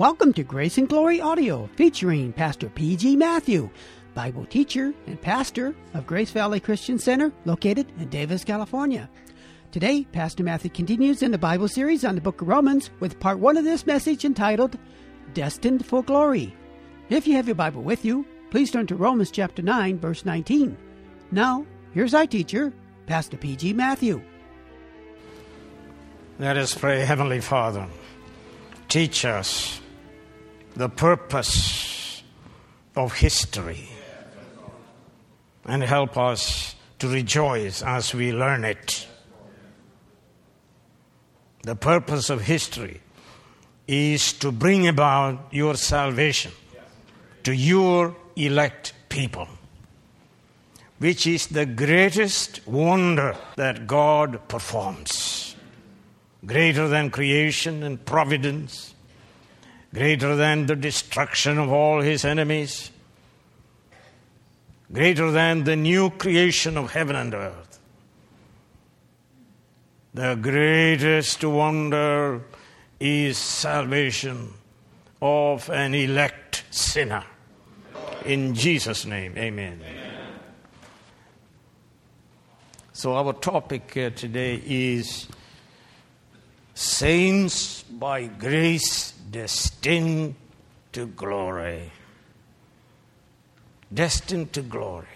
Welcome to Grace and Glory Audio featuring Pastor P.G. Matthew, Bible teacher and pastor of Grace Valley Christian Center located in Davis, California. Today, Pastor Matthew continues in the Bible series on the book of Romans with part one of this message entitled Destined for Glory. If you have your Bible with you, please turn to Romans chapter 9, verse 19. Now, here's our teacher, Pastor P.G. Matthew. Let us pray, Heavenly Father. Teach us the purpose of history and help us to rejoice as we learn it. The purpose of history is to bring about your salvation to your elect people, which is the greatest wonder that God performs. Greater than creation and providence, greater than the destruction of all his enemies, greater than the new creation of heaven and earth. The greatest wonder is salvation of an elect sinner. In Jesus' name, amen. amen. So, our topic uh, today is Saints by grace destined to glory. Destined to glory.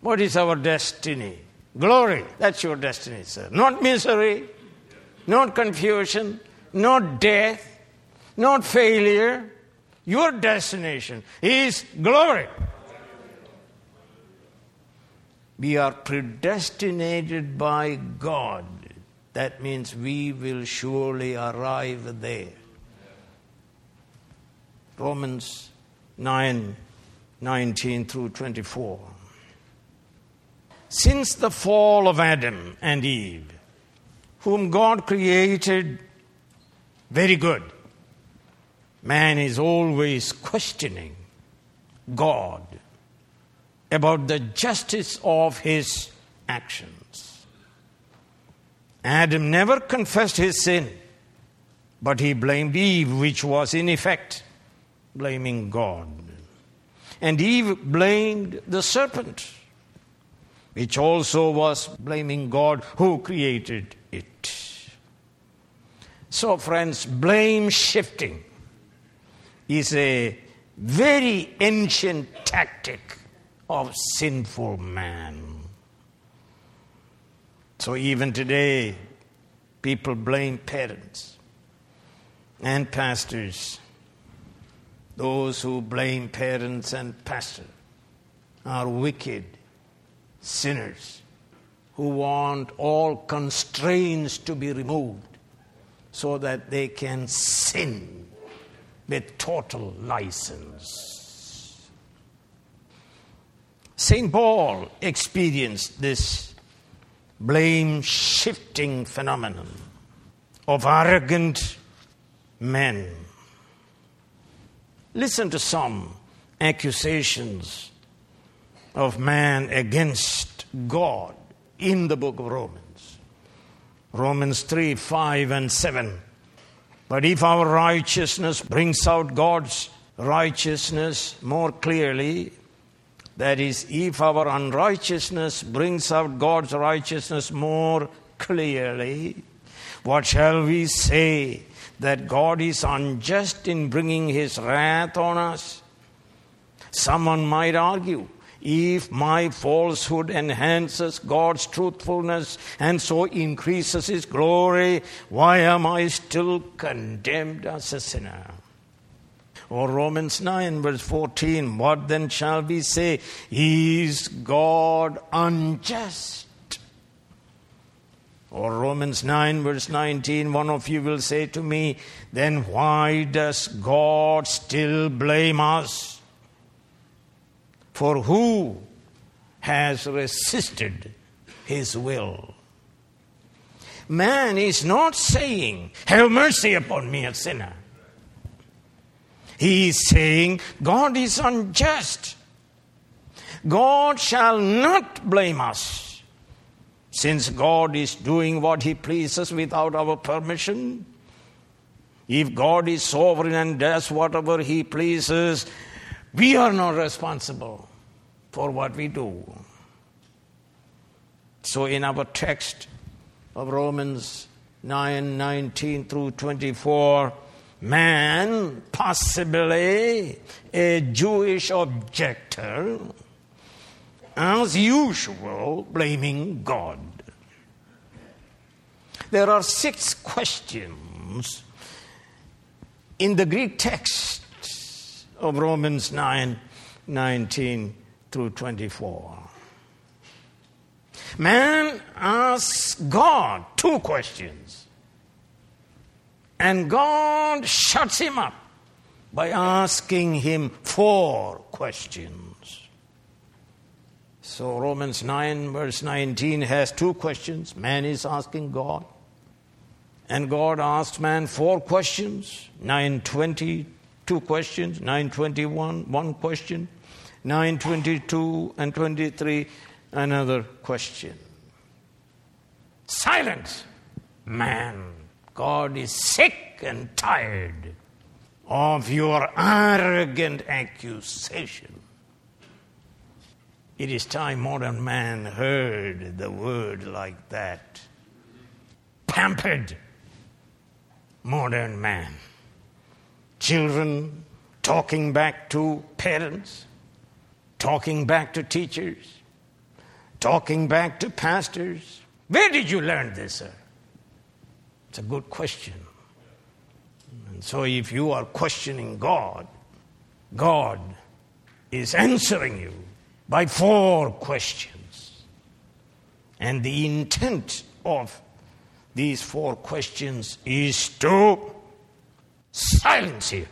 What is our destiny? Glory. That's your destiny, sir. Not misery, not confusion, not death, not failure. Your destination is glory. We are predestinated by God that means we will surely arrive there. Romans 9 19 through 24. Since the fall of Adam and Eve, whom God created very good, man is always questioning God about the justice of his actions. Adam never confessed his sin, but he blamed Eve, which was in effect blaming God. And Eve blamed the serpent, which also was blaming God who created it. So, friends, blame shifting is a very ancient tactic of sinful man. So even today, people blame parents and pastors. Those who blame parents and pastors are wicked sinners who want all constraints to be removed so that they can sin with total license. St. Paul experienced this blame shifting phenomenon of arrogant men. Listen to some accusations of man against God in the book of Romans. Romans 3 5 and 7. But if our righteousness brings out God's righteousness more clearly, that is, if our unrighteousness brings out God's righteousness more clearly, what shall we say? That God is unjust in bringing his wrath on us? Someone might argue if my falsehood enhances God's truthfulness and so increases his glory, why am I still condemned as a sinner? Or Romans 9, verse 14, what then shall we say? Is God unjust? Or Romans 9, verse 19, one of you will say to me, then why does God still blame us? For who has resisted his will? Man is not saying, Have mercy upon me, a sinner. He is saying God is unjust. God shall not blame us since God is doing what He pleases without our permission. If God is sovereign and does whatever He pleases, we are not responsible for what we do. So, in our text of Romans 9 19 through 24, man, possibly a Jewish objector, as usual, blaming God. There are six questions in the Greek text of Romans 9 19 through 24. Man asks God two questions, and God shuts him up by asking him four questions. So, Romans 9, verse 19 has two questions. Man is asking God, and God asked man four questions 920, two questions, 921, one question, 922 and 23, another question. Silence, man. God is sick and tired of your arrogant accusation. It is time modern man heard the word like that. Pampered modern man. Children talking back to parents, talking back to teachers, talking back to pastors. Where did you learn this, sir? A good question. And so, if you are questioning God, God is answering you by four questions. And the intent of these four questions is to silence you.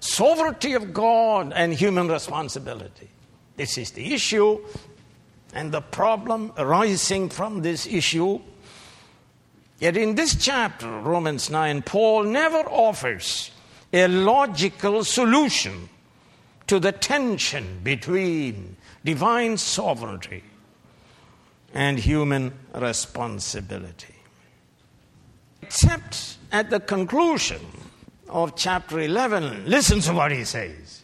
Sovereignty of God and human responsibility. This is the issue, and the problem arising from this issue. Yet in this chapter, Romans 9, Paul never offers a logical solution to the tension between divine sovereignty and human responsibility. Except at the conclusion of chapter 11, listen to what he says.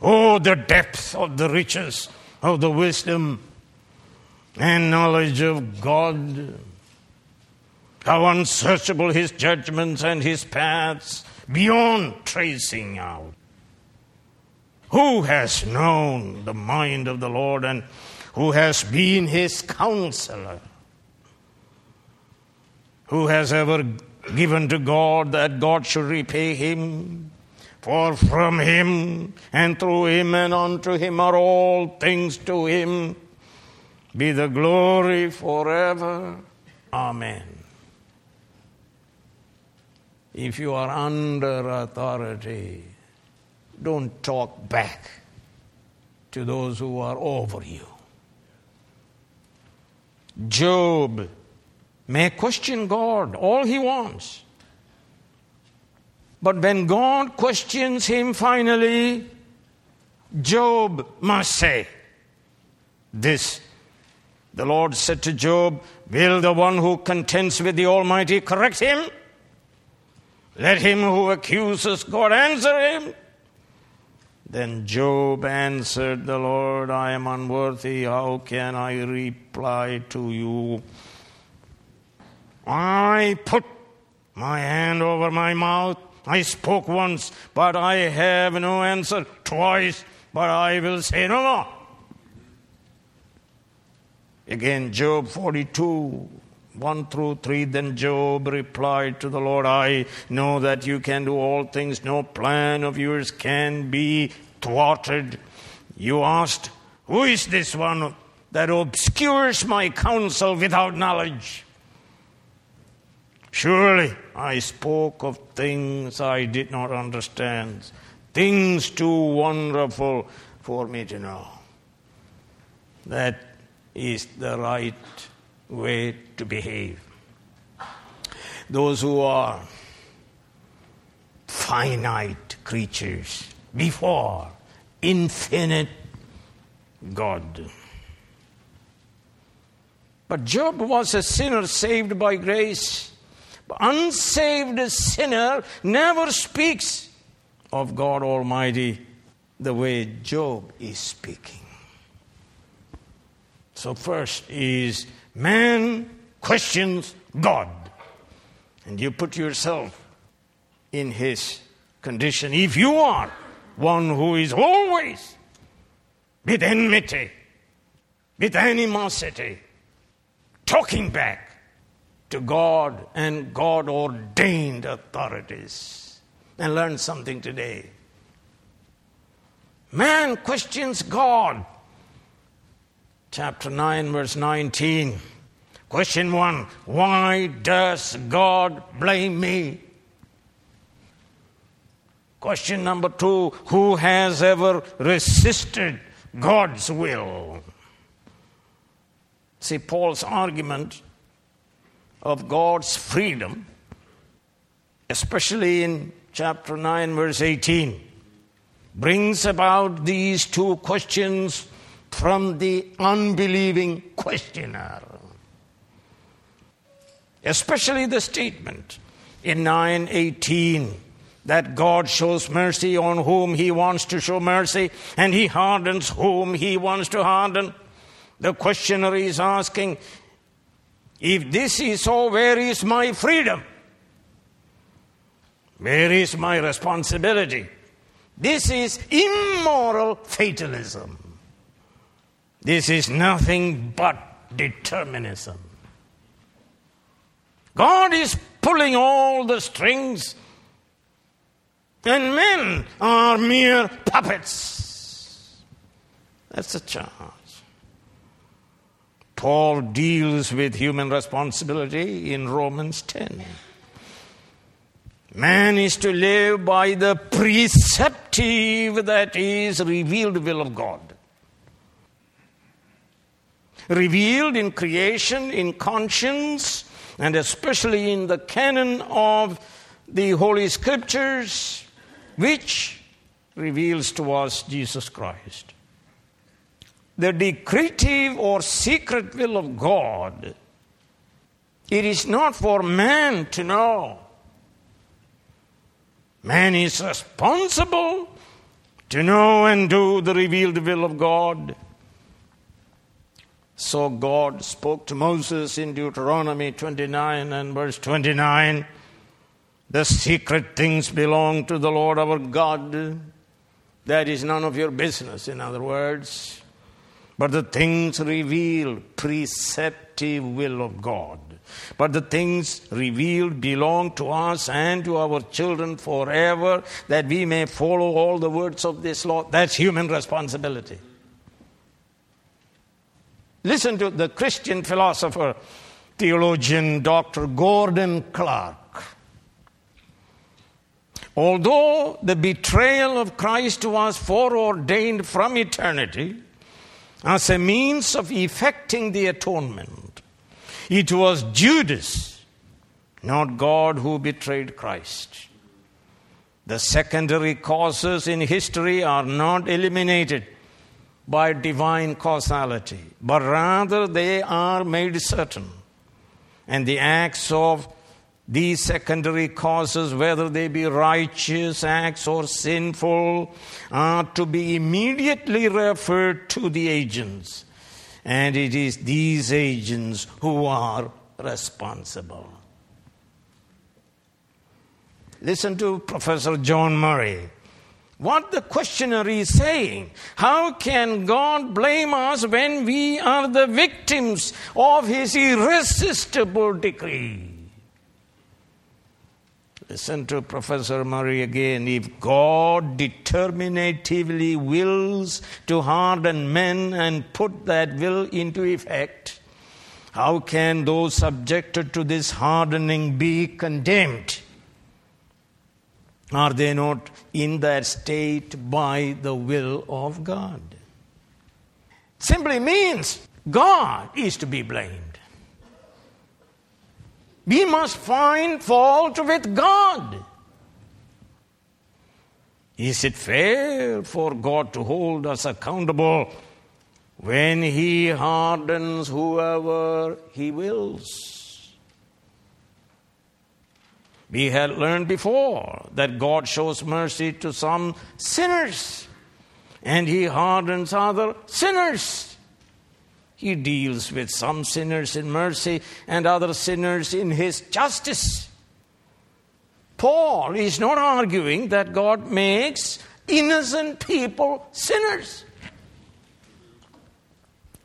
Oh, the depth of the riches of the wisdom and knowledge of God. How unsearchable his judgments and his paths, beyond tracing out. Who has known the mind of the Lord and who has been his counselor? Who has ever given to God that God should repay him? For from him and through him and unto him are all things to him. Be the glory forever. Amen. If you are under authority, don't talk back to those who are over you. Job may question God all he wants. But when God questions him finally, Job must say this. The Lord said to Job, Will the one who contends with the Almighty correct him? Let him who accuses God answer him. Then Job answered the Lord, I am unworthy. How can I reply to you? I put my hand over my mouth. I spoke once, but I have no answer. Twice, but I will say no more. Again, Job 42, 1 through 3. Then Job replied to the Lord, I know that you can do all things. No plan of yours can be thwarted. You asked, Who is this one that obscures my counsel without knowledge? Surely I spoke of things I did not understand, things too wonderful for me to know. That is the right way to behave. Those who are finite creatures before infinite God. But Job was a sinner saved by grace But unsaved sinner never speaks of God Almighty the way Job is speaking. So, first is man questions God. And you put yourself in his condition. If you are one who is always with enmity, with animosity, talking back to God and God ordained authorities, and learn something today. Man questions God. Chapter 9, verse 19. Question 1 Why does God blame me? Question number 2 Who has ever resisted God's will? See, Paul's argument of God's freedom, especially in chapter 9, verse 18, brings about these two questions from the unbelieving questioner. Especially the statement in 918 that God shows mercy on whom he wants to show mercy and he hardens whom he wants to harden. The questioner is asking, if this is so, where is my freedom? Where is my responsibility? This is immoral fatalism. This is nothing but determinism. God is pulling all the strings, and men are mere puppets. That's a charge. Paul deals with human responsibility in Romans 10. Man is to live by the preceptive, that is, revealed will of God. Revealed in creation, in conscience, and especially in the canon of the Holy Scriptures, which reveals to us Jesus Christ. The decretive or secret will of God, it is not for man to know Man is responsible to know and do the revealed will of God. So God spoke to Moses in Deuteronomy 29 and verse 29 The secret things belong to the Lord our God. That is none of your business, in other words. But the things revealed, preceptive will of God. But the things revealed belong to us and to our children forever, that we may follow all the words of this law. That's human responsibility. Listen to the Christian philosopher, theologian Dr. Gordon Clark. Although the betrayal of Christ was foreordained from eternity as a means of effecting the atonement, it was Judas, not God, who betrayed Christ. The secondary causes in history are not eliminated by divine causality, but rather they are made certain. And the acts of these secondary causes, whether they be righteous acts or sinful, are to be immediately referred to the agents and it is these agents who are responsible. Listen to Professor John Murray. What the questioner is saying. How can God blame us when we are the victims of His irresistible decree? Listen to Professor Murray again. If God determinatively wills to harden men and put that will into effect, how can those subjected to this hardening be condemned? Are they not in that state by the will of God? Simply means God is to be blamed. We must find fault with God. Is it fair for God to hold us accountable when He hardens whoever He wills? We had learned before that God shows mercy to some sinners and he hardens other sinners. He deals with some sinners in mercy and other sinners in his justice. Paul is not arguing that God makes innocent people sinners.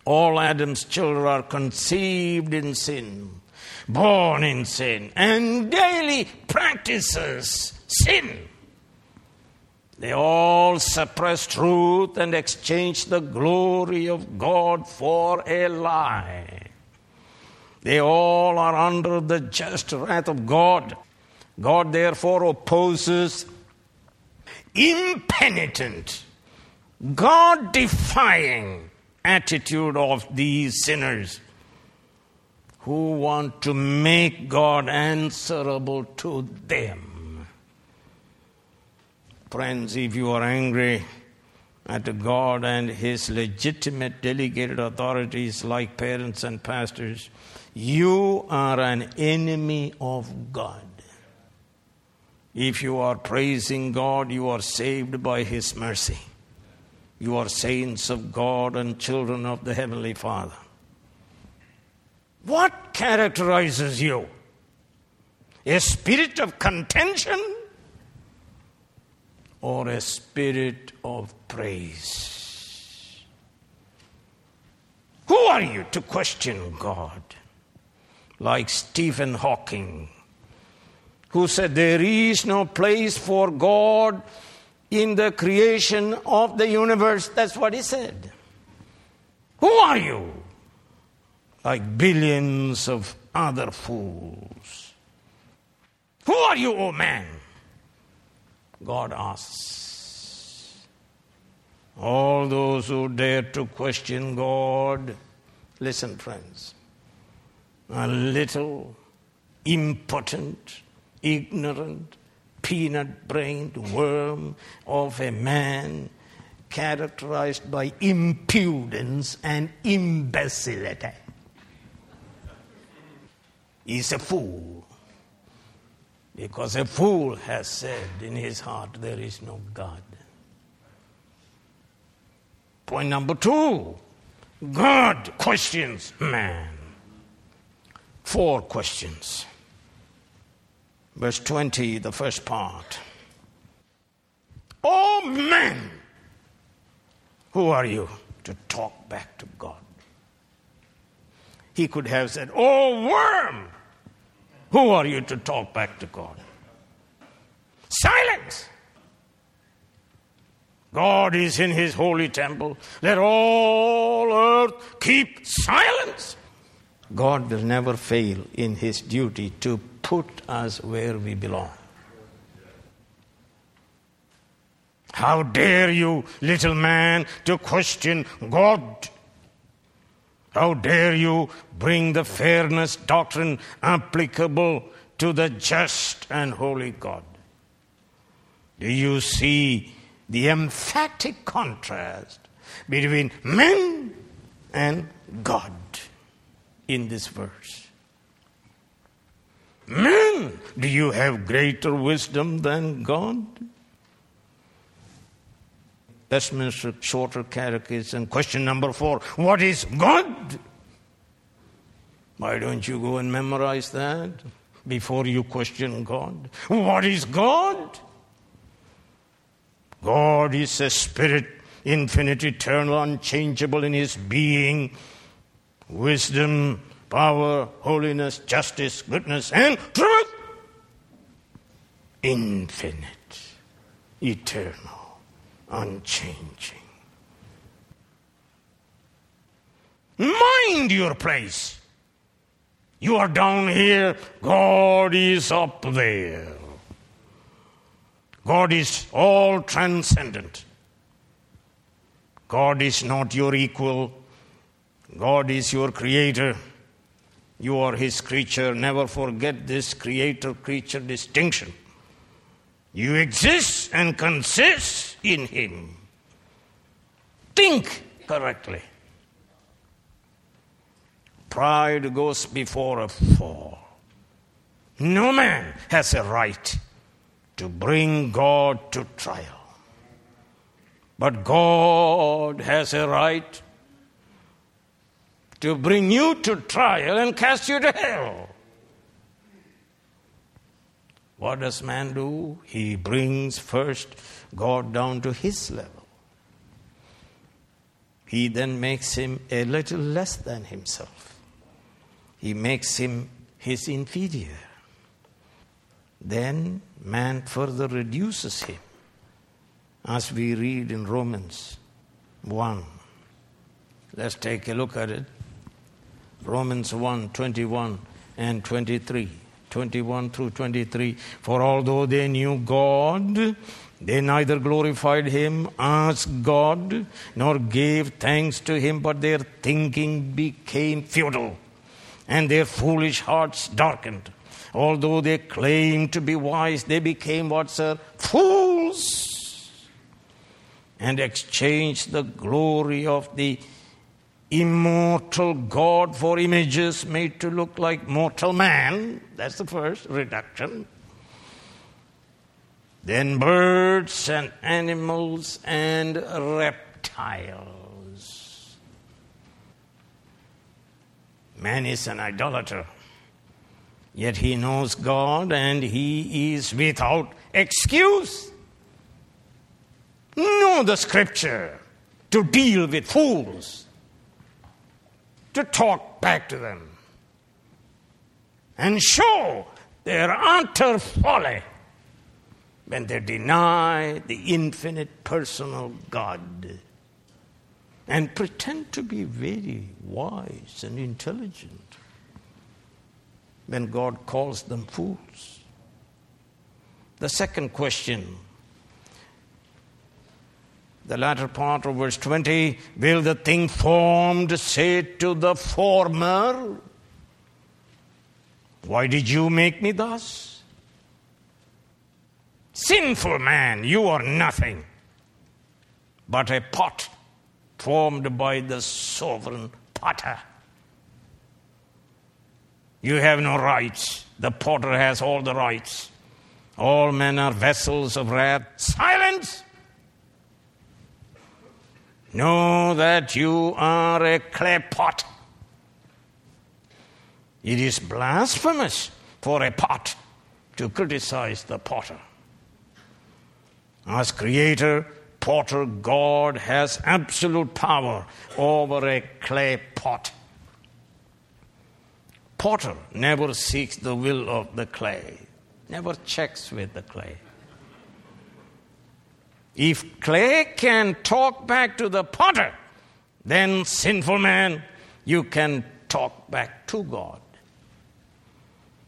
All Adam's children are conceived in sin born in sin and daily practices sin. They all suppress truth and exchange the glory of God for a lie. They all are under the just wrath of God. God therefore opposes impenitent, God defying attitude of these sinners who want to make God answerable to them. Friends, if you are angry at God and His legitimate delegated authorities like parents and pastors, you are an enemy of God. If you are praising God, you are saved by His mercy. You are saints of God and children of the Heavenly Father. What characterizes you? A spirit of contention or a spirit of praise? Who are you to question God? Like Stephen Hawking, who said, There is no place for God in the creation of the universe. That's what he said. Who are you? Like billions of other fools. Who are you, O oh man? God asks. All those who dare to question God, listen, friends, a little impotent, ignorant, peanut brained worm of a man characterized by impudence and imbecility is a fool. Because a fool has said in his heart, There is no God. Point number two God questions man. Four questions. Verse 20, the first part. Oh man, who are you to talk back to God? He could have said, Oh worm, who are you to talk back to God? Silence! God is in his holy temple. Let all earth keep silence. God will never fail in his duty to put us where we belong. How dare you, little man, to question God? How dare you bring the fairness doctrine applicable to the just and holy God? Do you see the emphatic contrast between men and God in this verse? Men, do you have greater wisdom than God? Westminster Shorter Catechism, question number four What is God? Why don't you go and memorize that before you question God? What is God? God is a spirit, infinite, eternal, unchangeable in his being, wisdom, power, holiness, justice, goodness, and truth. Infinite, eternal unchanging. Mind your place. You are down here, God is up there. God is all transcendent. God is not your equal. God is your creator. You are his creature. Never forget this creator creature distinction. You exist and consist in Him. Think correctly. Pride goes before a fall. No man has a right to bring God to trial. But God has a right to bring you to trial and cast you to hell. What does man do? He brings first God down to his level. He then makes him a little less than himself. He makes him his inferior. Then man further reduces him, as we read in Romans 1. Let's take a look at it. Romans 1 21 and 23. 21 through 23. For although they knew God, they neither glorified him as God nor gave thanks to him, but their thinking became futile and their foolish hearts darkened. Although they claimed to be wise, they became what, sir? Fools! And exchanged the glory of the immortal God for images made to look like mortal man. That's the first reduction. Then birds and animals and reptiles. Man is an idolater. Yet he knows God and he is without excuse. Know the scripture to deal with fools to talk back to them and show their utter folly when they deny the infinite personal God and pretend to be very wise and intelligent when God calls them fools. The second question the latter part of verse 20 will the thing formed say to the former, Why did you make me thus? Sinful man, you are nothing but a pot formed by the sovereign potter. You have no rights. The potter has all the rights. All men are vessels of wrath. Silence! Know that you are a clay pot. It is blasphemous for a pot to criticize the potter. As creator, potter, God has absolute power over a clay pot. Potter never seeks the will of the clay, never checks with the clay. If clay can talk back to the potter, then, sinful man, you can talk back to God.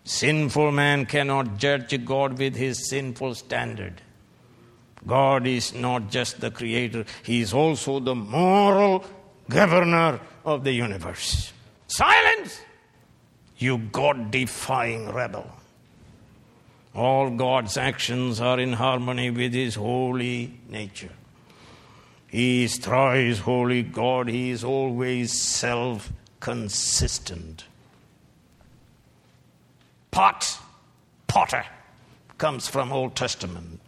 Sinful man cannot judge God with his sinful standard. God is not just the creator, he is also the moral governor of the universe. Silence! You God defying rebel. All God's actions are in harmony with His holy nature. He is thrice holy God. He is always self consistent. Pot, potter, comes from Old Testament.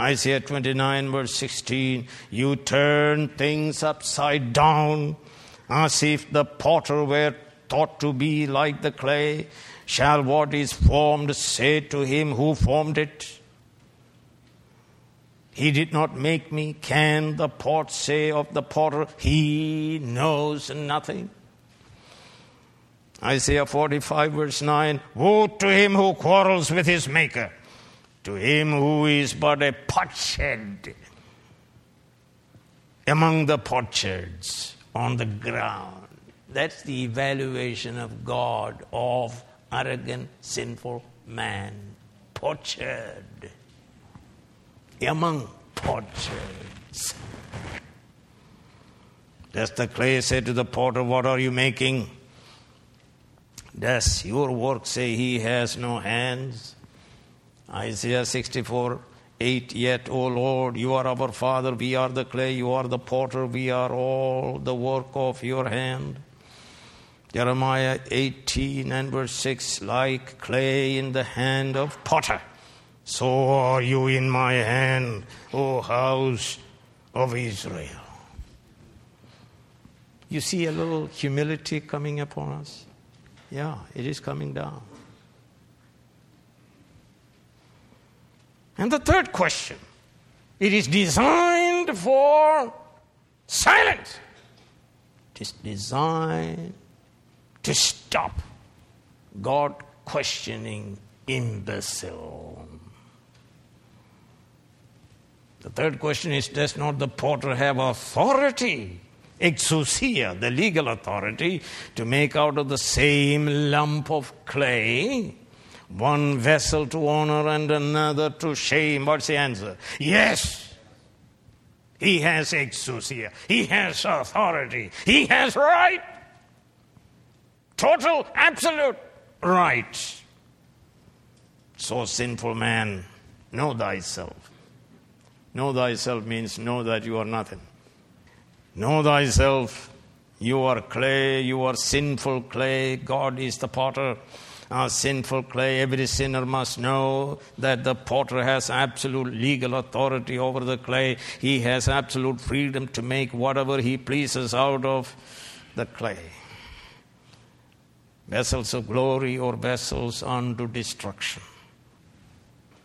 Isaiah 29, verse 16 You turn things upside down as if the potter were thought to be like the clay Shall what is formed say to him who formed it? He did not make me. Can the pot say of the potter, He knows nothing? Isaiah 45, verse 9 Woe to him who quarrels with his maker, to him who is but a potsherd among the potsherds on the ground. That's the evaluation of God of arrogant, sinful man, potsherd, among potsherds. Does the clay say to the potter, What are you making? Does your work say he has no hands? Isaiah 64 8 Yet, O Lord, you are our Father, we are the clay, you are the potter, we are all the work of your hand. Jeremiah 18 and verse 6 like clay in the hand of potter, so are you in my hand, O house of Israel. You see a little humility coming upon us? Yeah, it is coming down. And the third question it is designed for silence. It is designed to stop God questioning imbecile. The third question is Does not the potter have authority, exousia, the legal authority, to make out of the same lump of clay one vessel to honor and another to shame? What's the answer? Yes. He has exousia, he has authority, he has right. Total, absolute right. So, sinful man, know thyself. Know thyself means know that you are nothing. Know thyself. You are clay, you are sinful clay. God is the potter. Our sinful clay, every sinner must know that the potter has absolute legal authority over the clay. He has absolute freedom to make whatever he pleases out of the clay vessels of glory or vessels unto destruction.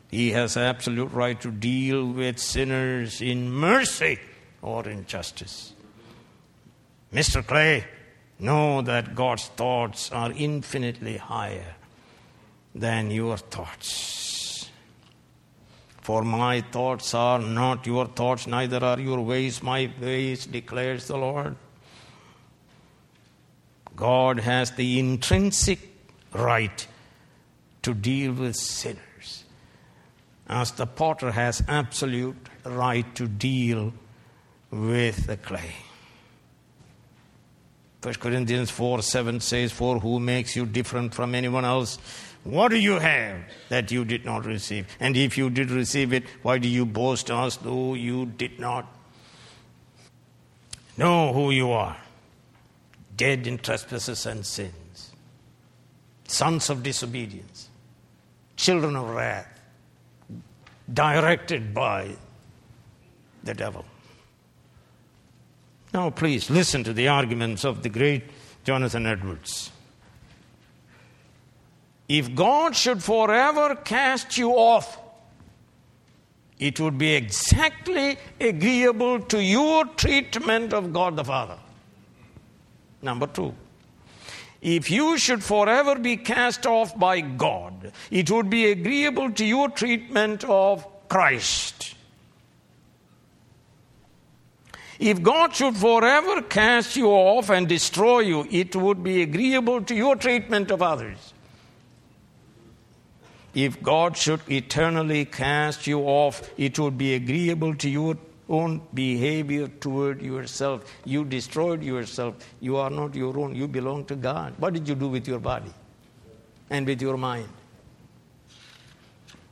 He has absolute right to deal with sinners in mercy or in justice. Mr. Clay, know that God's thoughts are infinitely higher than your thoughts. For my thoughts are not your thoughts, neither are your ways my ways, declares the Lord. God has the intrinsic right to deal with sinners, as the potter has absolute right to deal with the clay. 1 Corinthians 4 7 says, For who makes you different from anyone else? What do you have that you did not receive? And if you did receive it, why do you boast as though you did not? Know who you are dead in trespasses and sins, sons of disobedience, children of wrath, directed by the devil. Now, please listen to the arguments of the great Jonathan Edwards. If God should forever cast you off, it would be exactly agreeable to your treatment of God the Father. Number two, if you should forever be cast off by God, it would be agreeable to your treatment of Christ. If God should forever cast you off and destroy you, it would be agreeable to your treatment of others. If God should eternally cast you off, it would be agreeable to your own behavior toward yourself. You destroyed yourself. You are not your own. You belong to God. What did you do with your body and with your mind?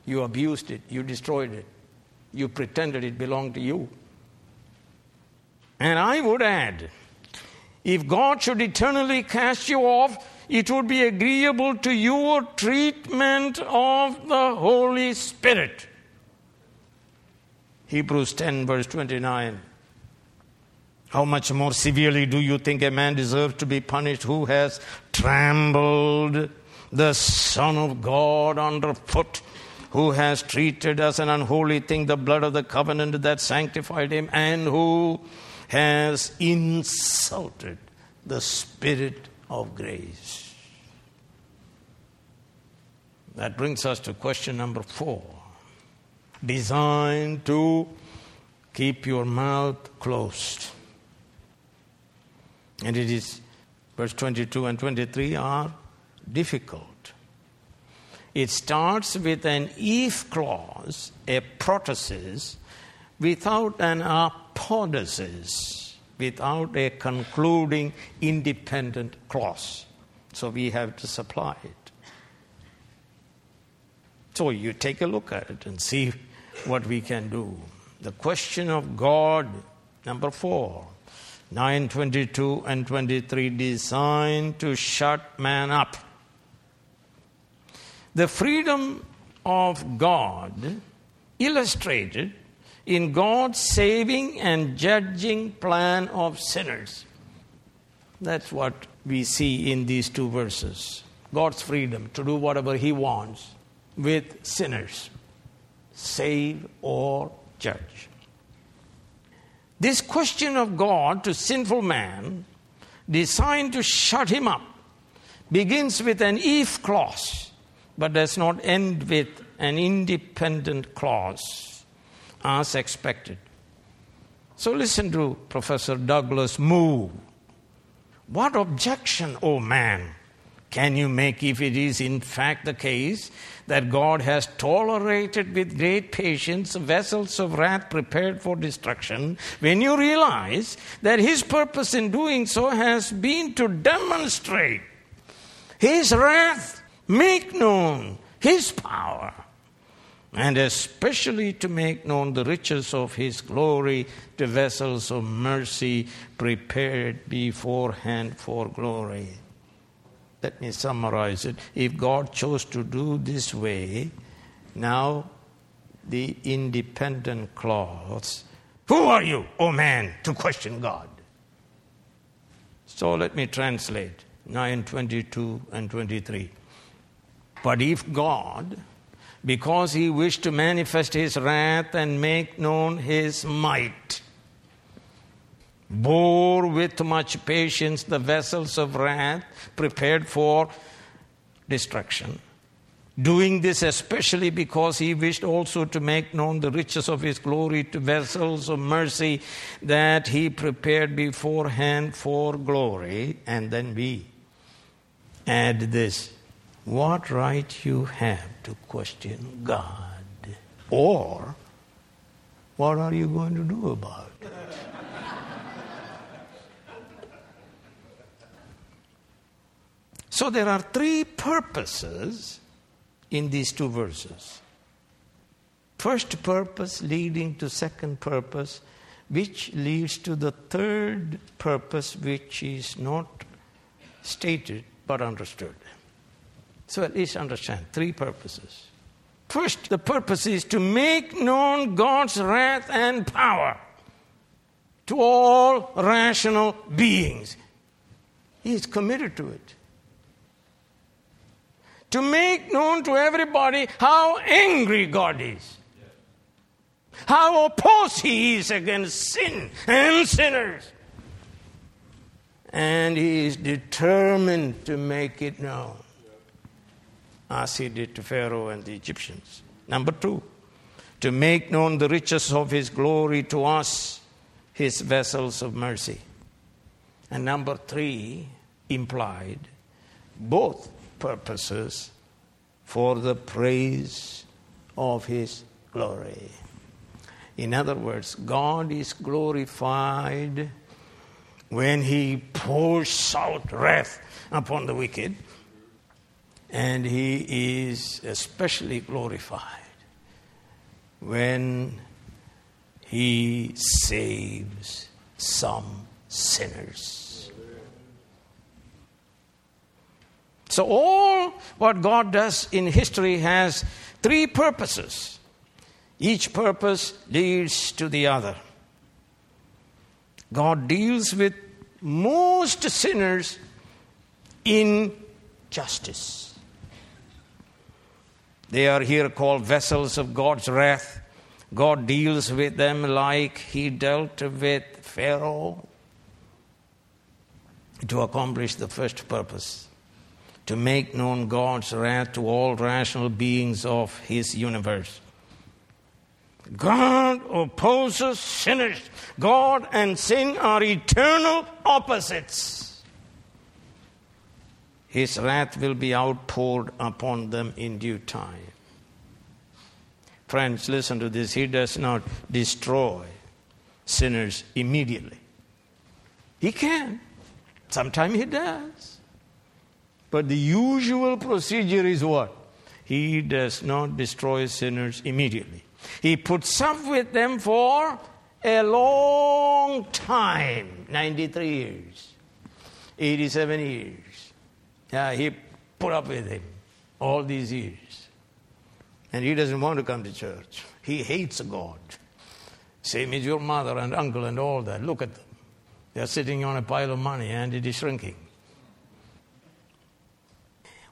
You abused it. You destroyed it. You pretended it belonged to you. And I would add if God should eternally cast you off, it would be agreeable to your treatment of the Holy Spirit. Hebrews 10, verse 29. How much more severely do you think a man deserves to be punished who has trampled the Son of God underfoot, who has treated as an unholy thing the blood of the covenant that sanctified him, and who has insulted the Spirit of grace? That brings us to question number four designed to keep your mouth closed. And it is, verse 22 and 23 are difficult. It starts with an if clause, a protasis, without an apodosis, without a concluding independent clause. So we have to supply it. So you take a look at it and see what we can do. The question of God, number four, 922 and 23 designed to shut man up. The freedom of God illustrated in God's saving and judging plan of sinners. That's what we see in these two verses. God's freedom to do whatever He wants with sinners, save or judge. This question of God to sinful man, designed to shut him up, begins with an if clause, but does not end with an independent clause, as expected. So listen to Professor Douglas Moo. What objection, O oh man, can you make if it is in fact the case that God has tolerated with great patience vessels of wrath prepared for destruction when you realize that His purpose in doing so has been to demonstrate His wrath, make known His power, and especially to make known the riches of His glory to vessels of mercy prepared beforehand for glory. Let me summarize it. If God chose to do this way, now the independent clause Who are you, O oh man, to question God? So let me translate 9, 22, and 23. But if God, because he wished to manifest his wrath and make known his might, bore with much patience the vessels of wrath prepared for destruction. Doing this especially because he wished also to make known the riches of his glory to vessels of mercy that he prepared beforehand for glory. And then we add this what right you have to question God? Or what are you going to do about it? So there are three purposes in these two verses. First purpose leading to second purpose, which leads to the third purpose, which is not stated but understood. So at least understand three purposes. First, the purpose is to make known God's wrath and power to all rational beings. He is committed to it to make known to everybody how angry God is, how opposed He is against sin and sinners. And He is determined to make it known, as He did to Pharaoh and the Egyptians. Number two, to make known the riches of His glory to us, His vessels of mercy. And number three, implied, both purposes for the praise of His glory. In other words, God is glorified when He pours out wrath upon the wicked, and He is especially glorified when He saves some sinners. So, all what God does in history has three purposes. Each purpose leads to the other. God deals with most sinners in justice. They are here called vessels of God's wrath. God deals with them like He dealt with Pharaoh to accomplish the first purpose to make known God's wrath to all rational beings of his universe. God opposes sinners. God and sin are eternal opposites. His wrath will be outpoured upon them in due time. Friends, listen to this. He does not destroy sinners immediately. He can. Sometimes he does. But the usual procedure is what? He does not destroy sinners immediately. He puts up with them for a long time 93 years, 87 years. Yeah, he put up with him all these years. And he doesn't want to come to church. He hates God. Same as your mother and uncle and all that. Look at them. They're sitting on a pile of money and it is shrinking.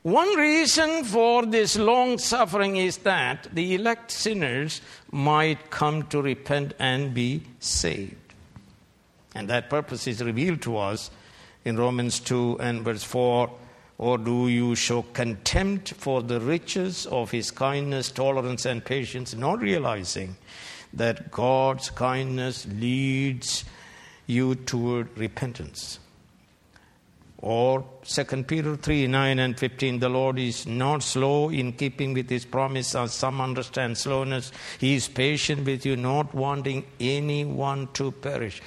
One reason for this long suffering is that the elect sinners might come to repent and be saved. And that purpose is revealed to us in Romans 2 and verse 4. Or do you show contempt for the riches of his kindness, tolerance, and patience, not realizing that God's kindness leads you toward repentance? Or 2 Peter 3 9 and 15, the Lord is not slow in keeping with his promise, as some understand slowness. He is patient with you, not wanting anyone to perish.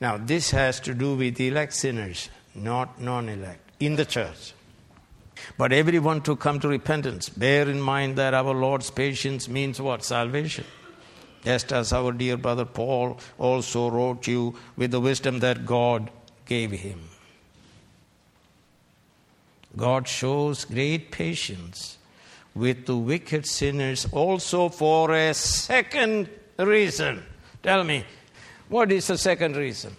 Now, this has to do with elect sinners, not non elect, in the church. But everyone to come to repentance. Bear in mind that our Lord's patience means what? Salvation. Just as our dear brother Paul also wrote you with the wisdom that God gave him. God shows great patience with the wicked sinners also for a second reason. Tell me, what is the second reason?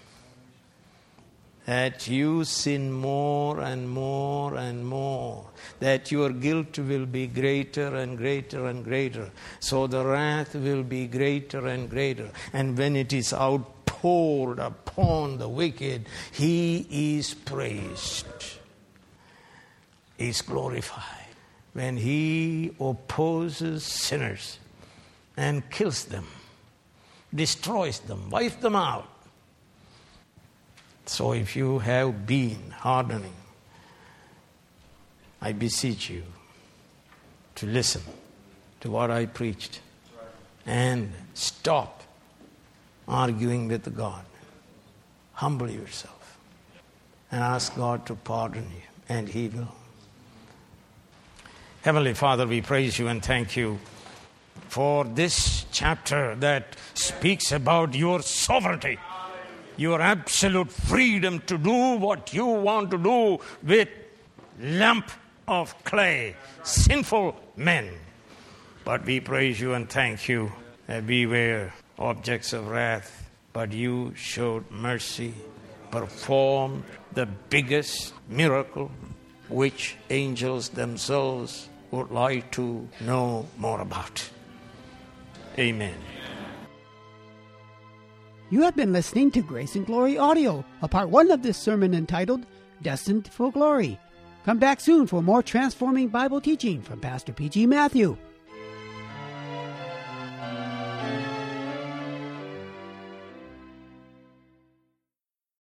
That you sin more and more and more, that your guilt will be greater and greater and greater. So the wrath will be greater and greater. And when it is outpoured upon the wicked, he is praised is glorified. When he opposes sinners and kills them, destroys them, wipes them out. So if you have been hardening, I beseech you to listen to what I preached and stop arguing with God. Humble yourself and ask God to pardon you, and He will. Heavenly Father, we praise you and thank you for this chapter that speaks about your sovereignty, your absolute freedom to do what you want to do with lump of clay, sinful men. But we praise you and thank you that we were objects of wrath, but you showed mercy, performed the biggest miracle which angels themselves would like to know more about. Amen. You have been listening to Grace and Glory Audio, a part one of this sermon entitled Destined for Glory. Come back soon for more transforming Bible teaching from Pastor P.G. Matthew.